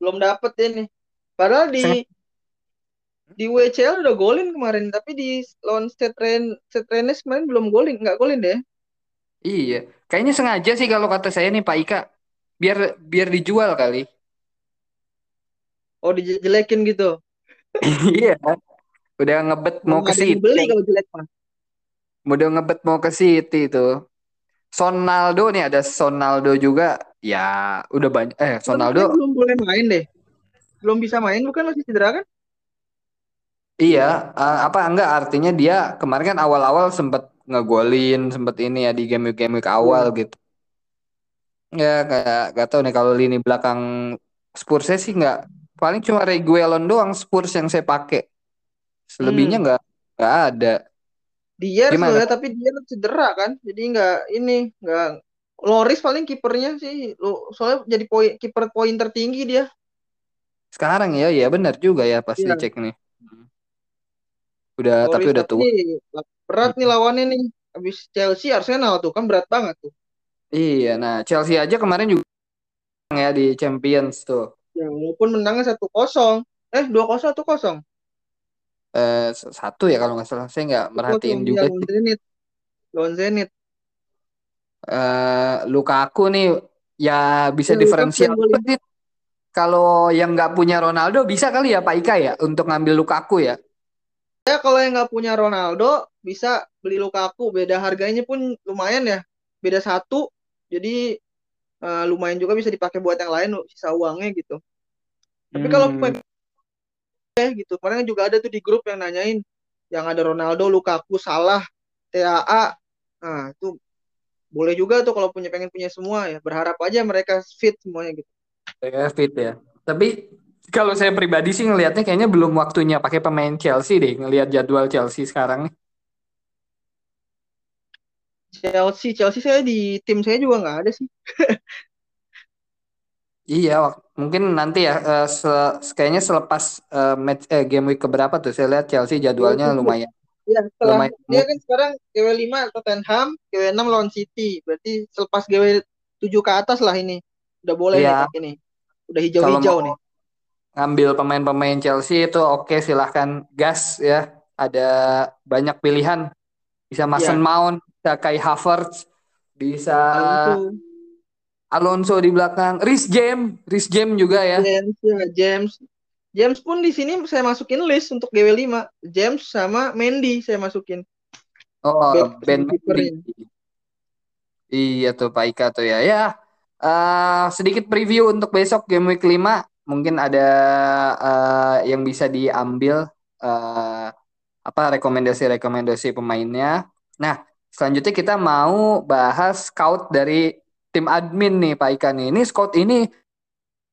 [SPEAKER 2] Belum dapet ini. Padahal di
[SPEAKER 1] Sengaja,
[SPEAKER 2] di WCL udah golin kemarin, tapi di lawan Stade Rennes kemarin belum golin, nggak golin deh.
[SPEAKER 1] iya, kayaknya sengaja sih kalau kata saya nih Pak Ika biar biar dijual kali.
[SPEAKER 2] Oh dijelekin gitu.
[SPEAKER 1] Iya, udah ngebet mau ke City,
[SPEAKER 2] beli kalau jelek mah.
[SPEAKER 1] Udah ngebet mau ke City itu. Sonaldo nih ada Sonaldo juga, ya udah banyak. Eh, Sonaldo,
[SPEAKER 2] belum boleh main deh. Belum bisa main bukan masih cedera kan?
[SPEAKER 1] iya, eh, apa enggak artinya dia kemarin kan awal-awal sempet ngegolin, sempet ini ya di game-game week awal
[SPEAKER 2] Iya.
[SPEAKER 1] gitu. Ya kayak gak tau nih kalau lini belakang Spursnya sih nggak paling cuma Reguilon doang Spurs yang saya pakai. Selebihnya
[SPEAKER 2] Hmm.
[SPEAKER 1] nggak nggak ada. Gimana?
[SPEAKER 2] soalnya tapi dia cedera kan. Jadi nggak ini nggak Loris paling kipernya sih. Lo- Soalnya jadi poin kiper poin tertinggi dia.
[SPEAKER 1] Sekarang ya, ya benar juga ya pas
[SPEAKER 2] Iya.
[SPEAKER 1] dicek nih. Udah tapi
[SPEAKER 2] Loris
[SPEAKER 1] udah
[SPEAKER 2] tapi
[SPEAKER 1] tua.
[SPEAKER 2] berat nih lawannya nih. Habis Chelsea Arsenal tuh kan berat banget tuh.
[SPEAKER 1] Iya, nah Chelsea aja kemarin juga ya di Champions tuh.
[SPEAKER 2] Ya walaupun menangnya satu kosong. Eh dua kosong satu kosong.
[SPEAKER 1] Eh, satu ya kalau nggak salah. Saya nggak merhatiin
[SPEAKER 2] ya
[SPEAKER 1] juga
[SPEAKER 2] lawan. Zenit. Lawan Zenit.
[SPEAKER 1] Eh, Lukaku nih ya bisa
[SPEAKER 2] Ya
[SPEAKER 1] diferensial. Kalau yang nggak punya Ronaldo bisa kali ya Pak Ika ya untuk ngambil Lukaku ya.
[SPEAKER 2] Ya kalau yang nggak punya Ronaldo bisa beli Lukaku. Beda harganya pun lumayan ya. Beda satu. Jadi eh, lumayan juga bisa dipakai buat yang lain sisa uangnya gitu. Tapi kalau
[SPEAKER 1] Hmm,
[SPEAKER 2] eh gitu. Kemarin juga ada tuh di grup yang nanyain yang ada Ronaldo, Lukaku, Salah, TAA. Nah, itu boleh juga tuh kalau punya pengen punya semua ya. Berharap aja mereka fit semuanya gitu.
[SPEAKER 1] saya fit ya. Tapi kalau saya pribadi sih ngelihatnya kayaknya belum waktunya pakai pemain Chelsea deh. Ngelihat jadwal Chelsea sekarang nih.
[SPEAKER 2] Chelsea, Chelsea saya di tim saya juga nggak ada sih.
[SPEAKER 1] Iya, mungkin nanti ya eh, se- kayaknya selepas eh, match eh, game week keberapa tuh saya lihat Chelsea jadwalnya
[SPEAKER 2] GW7.
[SPEAKER 1] lumayan
[SPEAKER 2] Ya, setelah
[SPEAKER 1] lumayan
[SPEAKER 2] dia kan sekarang GW5 Tottenham, GW6 lawan City. Berarti selepas GW7 ke atas lah ini. Udah boleh nih
[SPEAKER 1] Iya,
[SPEAKER 2] pakai nih. Udah
[SPEAKER 1] kalau
[SPEAKER 2] hijau-hijau nih.
[SPEAKER 1] ngambil pemain-pemain Chelsea itu oke silahkan gas ya. Ada banyak pilihan. Bisa Mason
[SPEAKER 2] Ya,
[SPEAKER 1] Mount, bisa Kai Havertz, bisa
[SPEAKER 2] Alonso,
[SPEAKER 1] Alonso di belakang, Rhys James, Rhys James juga ya.
[SPEAKER 2] James, ya, James. James pun di sini saya masukin list untuk GW5. James sama Mendy saya masukin.
[SPEAKER 1] Oh, Ben Mendy.
[SPEAKER 2] kipernya.
[SPEAKER 1] Iya tuh Pak Ika tuh ya. Ya, eh, sedikit preview untuk besok game week 5. Mungkin ada eh, yang bisa diambil eh, apa rekomendasi-rekomendasi pemainnya. Nah, selanjutnya kita mau bahas scout dari tim admin nih Pak Ika nih. Ini scout ini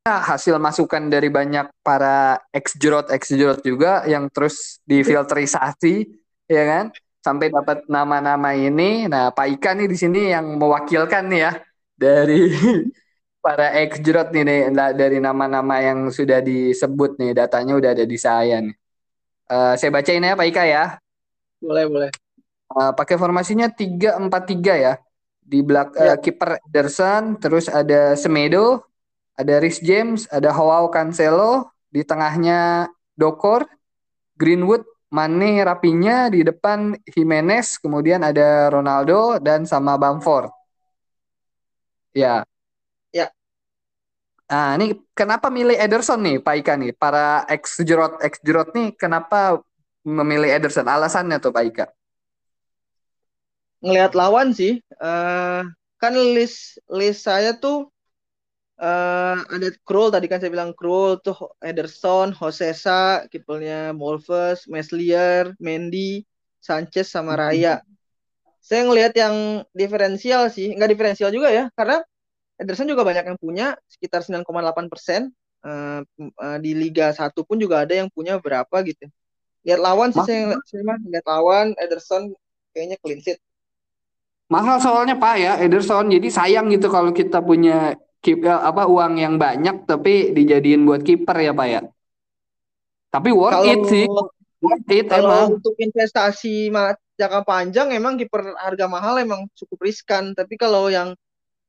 [SPEAKER 1] hasil masukan dari banyak para ex-jerot ex-jerot juga yang terus difilterisasi ya kan sampai dapat nama-nama ini. Nah, Pak Ika nih di sini yang mewakilkan nih ya dari para ex-jerot nih nih, da- dari nama-nama yang sudah disebut nih datanya udah ada di saya nih. Eh, saya bacain ya Pak Ika ya.
[SPEAKER 2] Boleh, boleh.
[SPEAKER 1] Eh, pakai formasinya 3-4-3 ya. Di belak
[SPEAKER 2] Ya,
[SPEAKER 1] eh, kiper Ederson, terus ada Semedo, ada Rhys James, ada Joao Cancelo, di tengahnya Dokor, Greenwood, Mane, Rapinya, di depan Jimenez, kemudian ada Ronaldo dan sama Bamford. Ya.
[SPEAKER 2] ya.
[SPEAKER 1] Nah, ini kenapa milih Ederson nih, Pak Ika nih? Para ex jerot ex jerot nih, kenapa memilih Ederson? Alasannya tuh, Pak Ika.
[SPEAKER 2] Ngelihat lawan sih. eh kan list list saya tuh eh ada Krul tadi kan saya bilang Krul tuh Ederson, Hosesa, kipernya Wolves, Meslier, Mendy, Sanchez sama Raya. Saya ngelihat yang diferensial sih, nggak diferensial juga ya, karena Ederson juga banyak yang punya sekitar 9,8 persen. Eh, eh, di Liga 1 pun juga ada yang punya berapa gitu. Lihat lawan sih saya, saya lihat lawan Ederson kayaknya clean sheet.
[SPEAKER 1] Mahal soalnya Pak ya Ederson. Jadi sayang gitu kalau kita punya keep ya, apa uang yang banyak tapi dijadiin buat kiper ya Pak ya. Tapi worth
[SPEAKER 2] Kalau
[SPEAKER 1] it sih. Worth it
[SPEAKER 2] kalau
[SPEAKER 1] emang.
[SPEAKER 2] untuk investasi jangka panjang emang kiper harga mahal emang cukup riskan. Tapi kalau yang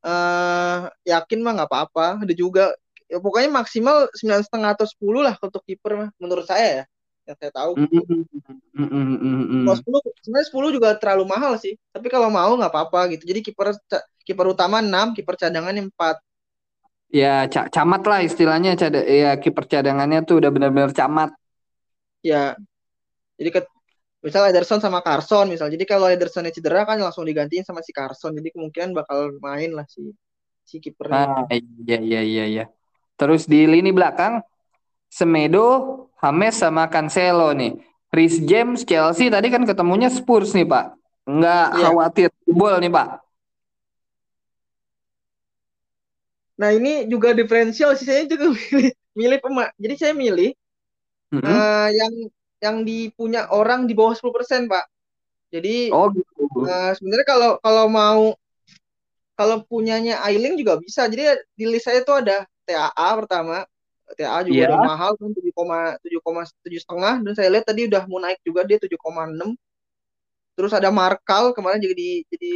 [SPEAKER 2] eh yakin mah nggak apa-apa. Ada juga ya, pokoknya maksimal sembilan setengah atau 10 lah untuk kiper menurut saya ya. Yang saya tahu
[SPEAKER 1] Mm,
[SPEAKER 2] gitu.
[SPEAKER 1] mm, mm, mm, mm, mm.
[SPEAKER 2] Kalau 10 sebenarnya 10 juga terlalu mahal sih. Tapi kalau mau nggak apa-apa gitu. Jadi kiper kiper utama 6, kiper cadangan 4.
[SPEAKER 1] Ya ca- camat lah istilahnya cada ya kiper cadangannya tuh udah benar-benar camat.
[SPEAKER 2] Ya, jadi ke, misal Ederson sama Carson misal. Jadi kalau Edersonnya cedera kan langsung digantiin sama si Carson. Jadi kemungkinan bakal main lah si si kipernya.
[SPEAKER 1] Nah, iya iya iya iya. Terus di lini belakang Semedo, James sama Cancelo nih. Reece James Chelsea tadi kan ketemunya Spurs nih, Pak. Nggak
[SPEAKER 2] Iya.
[SPEAKER 1] khawatir jebol nih, Pak.
[SPEAKER 2] Nah, ini juga diferensial sih saya juga milih milih pema. Jadi saya milih
[SPEAKER 1] Mm-mm.
[SPEAKER 2] eh, yang yang dipunya orang di bawah 10%, Pak. Jadi
[SPEAKER 1] Oh gitu.
[SPEAKER 2] eh, sebenarnya kalau kalau mau kalau punyanya Ailing juga bisa. Jadi di list saya tuh ada TAA pertama. TAA juga
[SPEAKER 1] Iya.
[SPEAKER 2] udah mahal kan 7,7 setengah dan saya lihat tadi udah mau naik juga dia 7,6. Terus ada Markal kemarin jadi jadi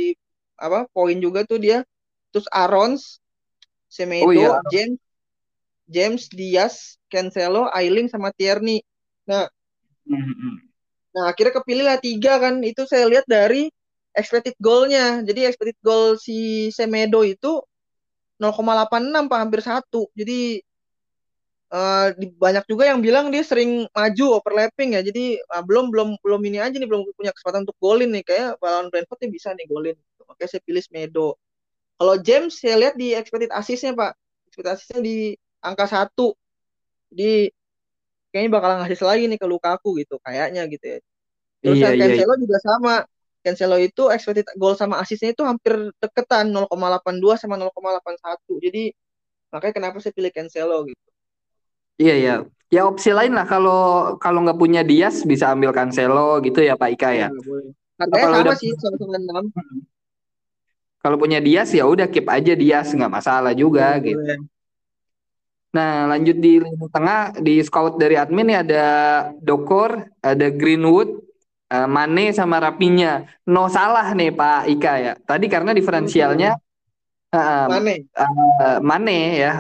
[SPEAKER 2] apa poin juga tuh dia. Terus Arons, Semedo,
[SPEAKER 1] Oh iya.
[SPEAKER 2] James, James Diaz, Cancelo, Ailing sama Tierney. Nah,
[SPEAKER 1] Mm-mm.
[SPEAKER 2] nah akhirnya kepilih lah tiga kan. Itu saya lihat dari expected goal-nya. Jadi expected goal si Semedo itu 0,86 Pak, hampir satu. Jadi di- banyak juga yang bilang dia sering maju overlapping ya. Jadi ah, belum belum belum ini aja nih belum punya kesempatan untuk golin nih. Kayak lawan Brentford dia bisa nih golin. Makanya saya pilih Semedo. Kalau James saya lihat di expected assist-nya Pak. Expected assist-nya di angka satu. Jadi kayaknya bakal ngasih lagi nih ke Lukaku gitu kayaknya gitu ya. Terus
[SPEAKER 1] Iya iya.
[SPEAKER 2] Cancelo juga sama. Cancelo itu expected goal sama assist-nya itu hampir deketan 0,82 sama 0,81. Jadi makanya kenapa saya pilih Cancelo gitu.
[SPEAKER 1] Iya iya. Ya opsi lain lah kalau kalau nggak punya Diaz bisa ambil Cancelo gitu ya Pak Ika ya.
[SPEAKER 2] Ya, boleh. Harganya
[SPEAKER 1] Kalau
[SPEAKER 2] sama
[SPEAKER 1] udah
[SPEAKER 2] sih, sama-sama 6.
[SPEAKER 1] kalau punya Diaz ya udah keep aja Diaz nggak masalah juga
[SPEAKER 2] Boleh,
[SPEAKER 1] gitu.
[SPEAKER 2] boleh.
[SPEAKER 1] Nah, lanjut di lini tengah di scout dari admin nih ada Dokor, ada Greenwood, eh, Mane sama Rapinya. No salah nih Pak Ika ya. Tadi karena diferensialnya eh,
[SPEAKER 2] Mane.
[SPEAKER 1] eh, Mane ya.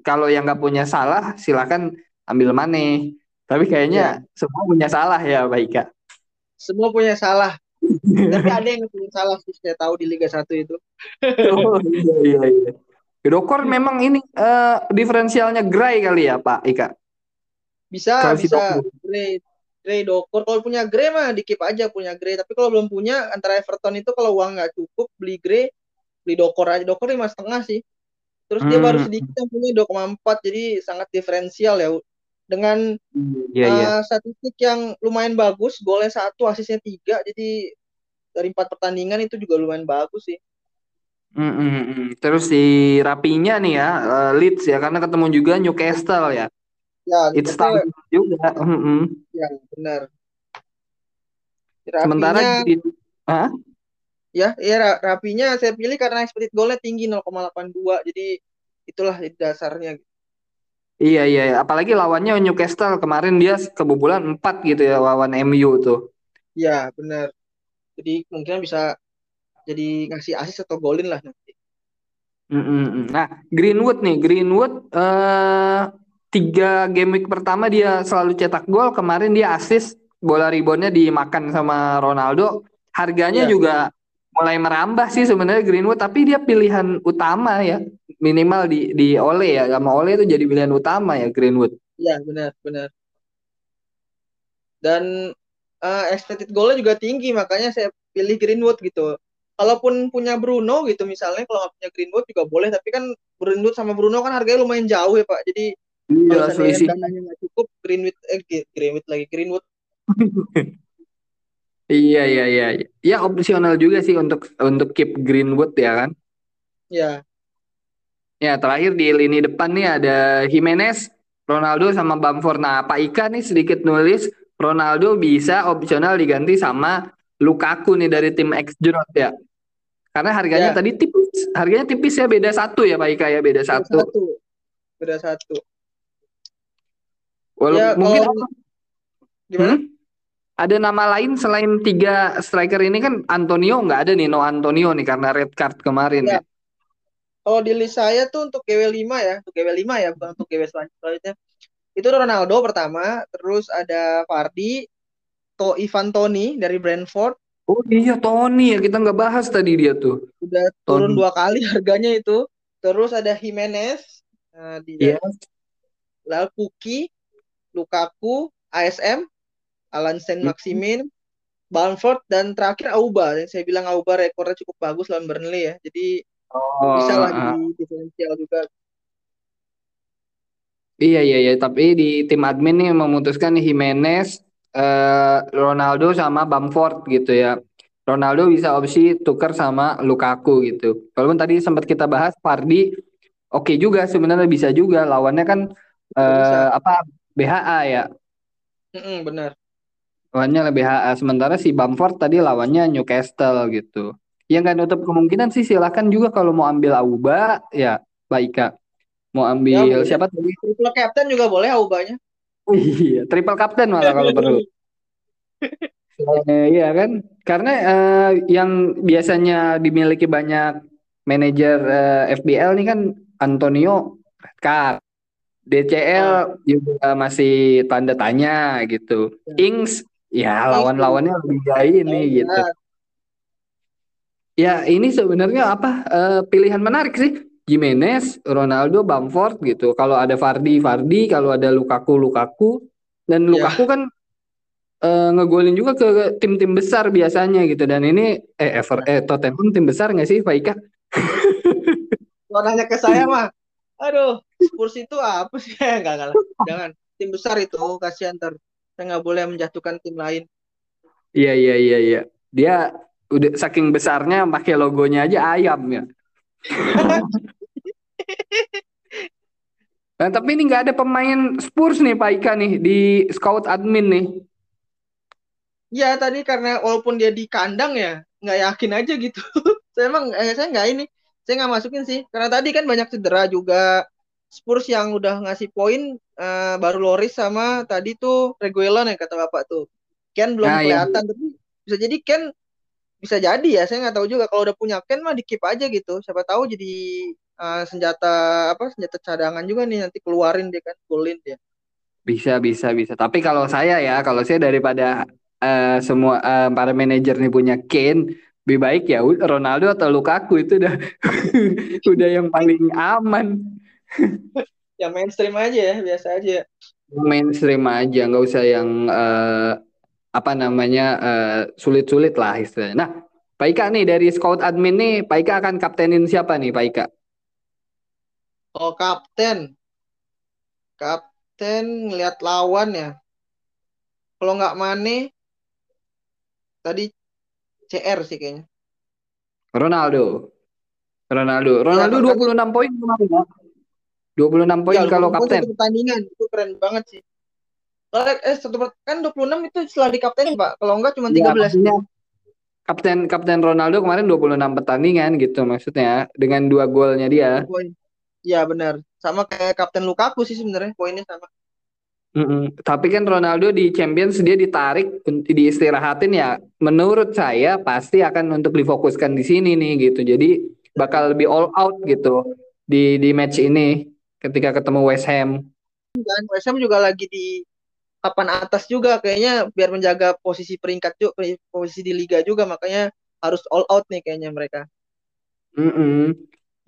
[SPEAKER 1] Kalau yang nggak punya salah silakan ambil Mane. Tapi
[SPEAKER 2] Ya,
[SPEAKER 1] kayaknya semua punya salah ya Pak Ika.
[SPEAKER 2] semua punya salah. Tapi ada yang punya salah sih saya tahu di Liga 1 itu.
[SPEAKER 1] Oh iya iya iya. Dokor memang ini eh, diferensialnya Gray kali ya Pak Ika.
[SPEAKER 2] Bisa,
[SPEAKER 1] Kalau si
[SPEAKER 2] bisa.
[SPEAKER 1] Dokor.
[SPEAKER 2] Gray, Gray Dokor. Kalau punya Gray mah dikip aja punya Gray. Tapi kalau belum punya antara Everton itu kalau uang nggak cukup beli Gray, beli Dokor aja. Dokor lima setengah sih. Terus dia baru
[SPEAKER 1] Hmm,
[SPEAKER 2] sedikit yang punya 2,4 jadi sangat diferensial ya. Dengan
[SPEAKER 1] iya iya.
[SPEAKER 2] eh, statistik yang lumayan bagus, golnya satu, asisnya tiga, jadi dari empat pertandingan itu juga lumayan bagus sih.
[SPEAKER 1] Mm, mm, mm. Terus si Rapinya nih ya, eh, Leeds ya, karena ketemu juga Newcastle ya.
[SPEAKER 2] Ya,
[SPEAKER 1] It's time juga. Mm, mm.
[SPEAKER 2] ya benar.
[SPEAKER 1] Sementara
[SPEAKER 2] Rapinya
[SPEAKER 1] di, Hah?
[SPEAKER 2] Ya, ya Ra- Rapinya saya pilih karena expected goalnya tinggi 0,82, jadi itulah dasarnya.
[SPEAKER 1] Iya iya, iya. apalagi lawannya Newcastle kemarin dia kebobolan 4 gitu ya lawan MU tuh.
[SPEAKER 2] Ya, benar. Jadi kemungkinan bisa jadi ngasih asis atau golin lah nanti.
[SPEAKER 1] Mm, mm, mm. Nah, Greenwood nih, Greenwood eh tiga game week pertama dia selalu cetak gol, kemarin dia assist, bola reboundnya dimakan sama Ronaldo. Harganya
[SPEAKER 2] Ya,
[SPEAKER 1] juga mulai merambah sih sebenarnya Greenwood, tapi dia pilihan utama ya, minimal di di Ole ya, sama Ole itu jadi pilihan utama ya Greenwood.
[SPEAKER 2] ya benar, benar. Dan eh, expected goalnya juga tinggi, makanya saya pilih Greenwood gitu. Kalaupun punya Bruno gitu misalnya, kalau nggak punya Greenwood juga boleh, tapi kan Greenwood sama Bruno kan harganya lumayan jauh ya Pak. Jadi
[SPEAKER 1] Iya,
[SPEAKER 2] kalau
[SPEAKER 1] selisih.
[SPEAKER 2] dananya nggak cukup, Greenwood eh Greenwood lagi Greenwood
[SPEAKER 1] Iya iya iya. Ya opsional juga sih untuk untuk keep Greenwood ya kan.
[SPEAKER 2] ya
[SPEAKER 1] Ya terakhir di lini depan nih ada Jimenez, Ronaldo sama Bamford. Nah Pak Ika nih sedikit nulis Ronaldo bisa opsional diganti sama Lukaku nih dari tim X ya. Karena harganya ya. tadi tipis, harganya tipis ya beda satu ya Pak Ika ya beda, beda satu. satu.
[SPEAKER 2] Beda satu.
[SPEAKER 1] Walau ya, mungkin kalau... gimana? Hmm? Ada nama lain selain tiga striker ini kan Antonio nggak ada nih No Antonio nih karena red card kemarin ya. ya.
[SPEAKER 2] Kalau di list saya tuh untuk GW5 ya, untuk GW5 ya bukan untuk GW selanjutnya. Itu Ronaldo pertama, terus ada Fardi, To Ivan Toni dari Brentford,
[SPEAKER 1] Oh iya Tony ya kita nggak bahas tadi dia tuh.
[SPEAKER 2] Udah turun Tony. dua kali harganya itu. Terus ada Jimenez, nah, di yes. lalu Puki, Lukaku, ASM, Alan Saint Maximin, hmm. Bamford dan terakhir Auba. Dan saya bilang Auba rekornya cukup bagus lawan Burnley ya. Jadi oh, bisa lah uh. di diferensial juga.
[SPEAKER 1] Iya iya iya, tapi di tim admin nih memutuskan Jimenez, uh, Ronaldo sama Bamford gitu ya. Ronaldo bisa opsi tukar sama Lukaku gitu. Walaupun tadi sempat kita bahas Fardi oke okay juga sebenarnya bisa juga lawannya kan uh, apa BHA ya.
[SPEAKER 2] Mm -mm, benar.
[SPEAKER 1] Lawannya lebih BHA sementara si Bamford tadi lawannya Newcastle gitu. Yang nggak nutup kemungkinan sih silahkan juga kalau mau ambil Auba ya Baika. Mau ambil ya, siapa tadi?
[SPEAKER 2] Triple captain juga boleh Aubanya.
[SPEAKER 1] iya, triple captain malah kalau perlu. Iya kan, karena uh, yang biasanya dimiliki banyak manajer eh, FBL nih kan Antonio Redcard, DCL oh. juga masih tanda tanya gitu. Ya. Ings ya lawan-lawannya lebih gay ini oh, gitu. Ya ini sebenarnya apa uh, pilihan menarik sih. Jimenez, Ronaldo, Bamford gitu. Kalau ada Fardi, Fardi. Kalau ada Lukaku, Lukaku. Dan ya. Lukaku ya. kan uh, ngegolin juga ke tim-tim besar biasanya gitu dan ini eh Ever eh Tottenham tim besar nggak sih Pak Ika?
[SPEAKER 2] Kalau nanya ke saya mah, aduh Spurs itu apa sih? Enggak enggak Jangan tim besar itu kasihan ter. Saya nggak boleh menjatuhkan tim lain.
[SPEAKER 1] Iya iya iya iya. Dia udah saking besarnya pakai logonya aja ayam ya. nah, tapi ini nggak ada pemain Spurs nih Pak Ika nih di scout admin nih.
[SPEAKER 2] Ya tadi karena walaupun dia di kandang ya nggak yakin aja gitu. saya emang eh, saya nggak ini, saya nggak masukin sih karena tadi kan banyak cedera juga. Spurs yang udah ngasih poin uh, baru Loris sama tadi tuh Reguilon ya kata bapak tuh. Ken belum nah, iya. kelihatan iya. tapi bisa jadi Ken bisa jadi ya saya nggak tahu juga kalau udah punya Ken mah dikip aja gitu siapa tahu jadi uh, senjata apa senjata cadangan juga nih nanti keluarin dia kan golin dia
[SPEAKER 1] bisa bisa bisa tapi kalau saya ya kalau saya daripada uh, semua uh, para manajer nih punya Kane lebih baik ya Ronaldo atau Lukaku itu udah udah yang paling aman
[SPEAKER 2] ya mainstream aja ya biasa aja
[SPEAKER 1] mainstream aja nggak usah yang uh, apa namanya sulit-sulit uh, lah istilahnya nah Pak Ika nih dari scout admin nih Pak Ika akan kaptenin siapa nih Pak Ika
[SPEAKER 2] oh kapten kapten ngeliat lawan ya kalau nggak Mane Tadi CR sih kayaknya.
[SPEAKER 1] Ronaldo. Ronaldo. Ronaldo ya, 26 kan... poin kemarin ya. 26 poin ya, kalau kapten.
[SPEAKER 2] Pertandingan itu keren banget sih. Eh satu kan 26 itu setelah di kapten Pak. Kalau enggak cuma 13. Ya,
[SPEAKER 1] kapten kapten Ronaldo kemarin 26 pertandingan gitu maksudnya dengan dua golnya dia.
[SPEAKER 2] Iya benar. Sama kayak kapten Lukaku sih sebenarnya poinnya sama.
[SPEAKER 1] Mm-mm. Tapi kan Ronaldo di Champions dia ditarik diistirahatin ya. Menurut saya pasti akan untuk difokuskan di sini nih gitu. Jadi bakal lebih all out gitu di di match ini ketika ketemu West Ham.
[SPEAKER 2] Dan West Ham juga lagi di papan atas juga kayaknya biar menjaga posisi peringkat juga posisi di liga juga makanya harus all out nih kayaknya mereka.
[SPEAKER 1] Mm-mm.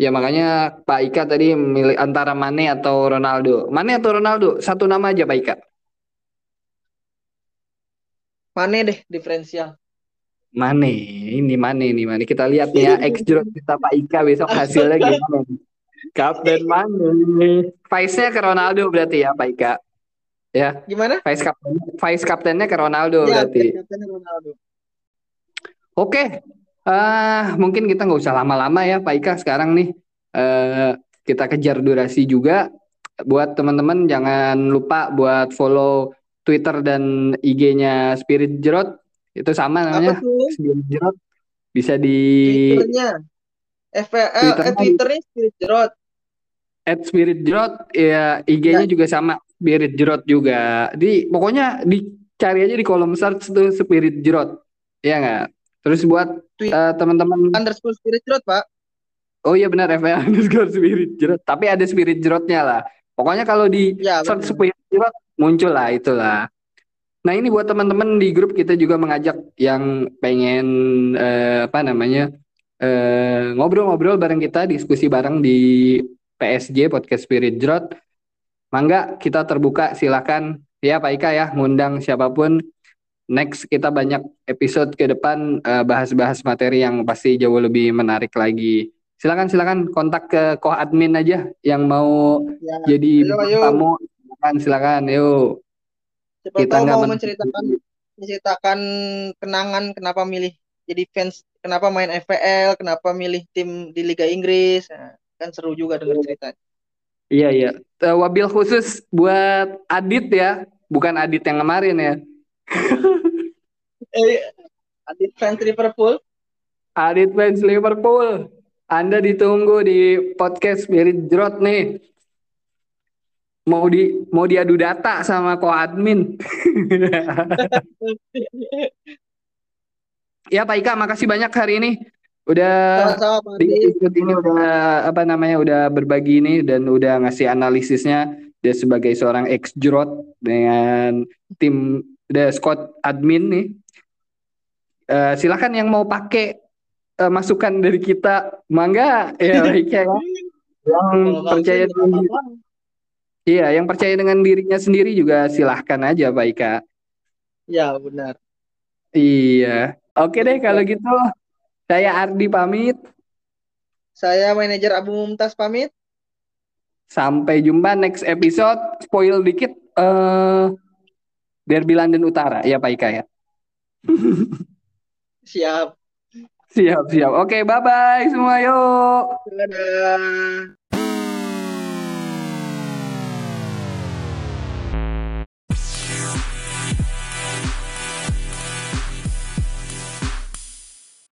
[SPEAKER 1] Ya makanya Pak Ika tadi milih antara Mane atau Ronaldo. Mane atau Ronaldo? Satu nama aja Pak Ika.
[SPEAKER 2] Mane deh diferensial.
[SPEAKER 1] Mane, ini Mane ini Mane. Kita lihat ya X kita Pak Ika besok hasilnya gimana. Kapten Mane. Vice-nya ke Ronaldo berarti ya Pak Ika. Ya.
[SPEAKER 2] Gimana?
[SPEAKER 1] Vice kapten Vice kaptennya ke Ronaldo ya, berarti. Ronaldo. Oke, Uh, mungkin kita nggak usah lama-lama ya Pak Ika sekarang nih. Uh, kita kejar durasi juga. Buat teman-teman jangan lupa buat follow Twitter dan IG-nya Spirit Jerot itu sama namanya.
[SPEAKER 2] Apa tuh?
[SPEAKER 1] Spirit Jerot. Bisa di
[SPEAKER 2] Twitternya. FPL, eh,
[SPEAKER 1] Twitternya-
[SPEAKER 2] Twitternya Spirit Jerot.
[SPEAKER 1] at Spirit Jerot ya IG-nya juga sama Spirit Jerot juga. Di pokoknya dicari aja di kolom search tuh Spirit Jerot. Ya nggak? Terus buat
[SPEAKER 2] Tweet.
[SPEAKER 1] eh, teman-teman
[SPEAKER 2] Underscore Spirit Jerot, Pak.
[SPEAKER 1] Oh iya benar FPL underscore Spirit Jerot. Tapi ada Spirit Jerotnya lah. Pokoknya kalau di
[SPEAKER 2] Ya,
[SPEAKER 1] search. Spirit Jerot muncul lah itulah. Nah ini buat teman-teman di grup kita juga mengajak yang pengen eh, apa namanya eh, ngobrol-ngobrol bareng kita, diskusi bareng di PSG Podcast Spirit Jerot. Mangga kita terbuka silakan ya Pak Ika ya ngundang siapa pun. Next kita banyak episode ke depan eh, bahas-bahas materi yang pasti jauh lebih menarik lagi. Silakan silakan kontak ke koh admin aja yang mau
[SPEAKER 2] Ya.
[SPEAKER 1] jadi
[SPEAKER 2] Ayo,
[SPEAKER 1] tamu. Silakan silakan yuk.
[SPEAKER 2] Siapa
[SPEAKER 1] Kita nggak
[SPEAKER 2] mau
[SPEAKER 1] men-
[SPEAKER 2] menceritakan menceritakan kenangan kenapa milih jadi fans, kenapa main FPL, kenapa milih tim di Liga Inggris. Nah, kan seru juga denger cerita.
[SPEAKER 1] Iya iya. Eh, wabil khusus buat Adit ya, bukan Adit yang kemarin ya.
[SPEAKER 2] Eh, Adit fans Liverpool.
[SPEAKER 1] Adit fans Liverpool. Anda ditunggu di podcast Spirit Jerot nih. Mau di mau diadu data sama ko admin. ya Pak Ika, makasih banyak hari ini. Udah
[SPEAKER 2] Sama-sama
[SPEAKER 1] di ini udah apa namanya udah berbagi ini dan udah ngasih analisisnya dia sebagai seorang ex Jerot dengan tim the squad admin nih. Eh, silakan yang mau pakai eh, masukan dari kita, mangga ya baik ya. Yang percaya dengan iya, yang percaya dengan dirinya sendiri juga silahkan aja Pak Ika.
[SPEAKER 2] Ya, benar.
[SPEAKER 1] Iya. Oke deh kalau gitu. Saya Ardi pamit.
[SPEAKER 2] Saya manajer Abu Mumtaz pamit.
[SPEAKER 1] Sampai jumpa next episode. Spoil dikit eh Derby London Utara ya Pak Ika ya.
[SPEAKER 2] Siap.
[SPEAKER 1] Siap, siap. Oke, bye-bye semua yuk.
[SPEAKER 2] Dadah.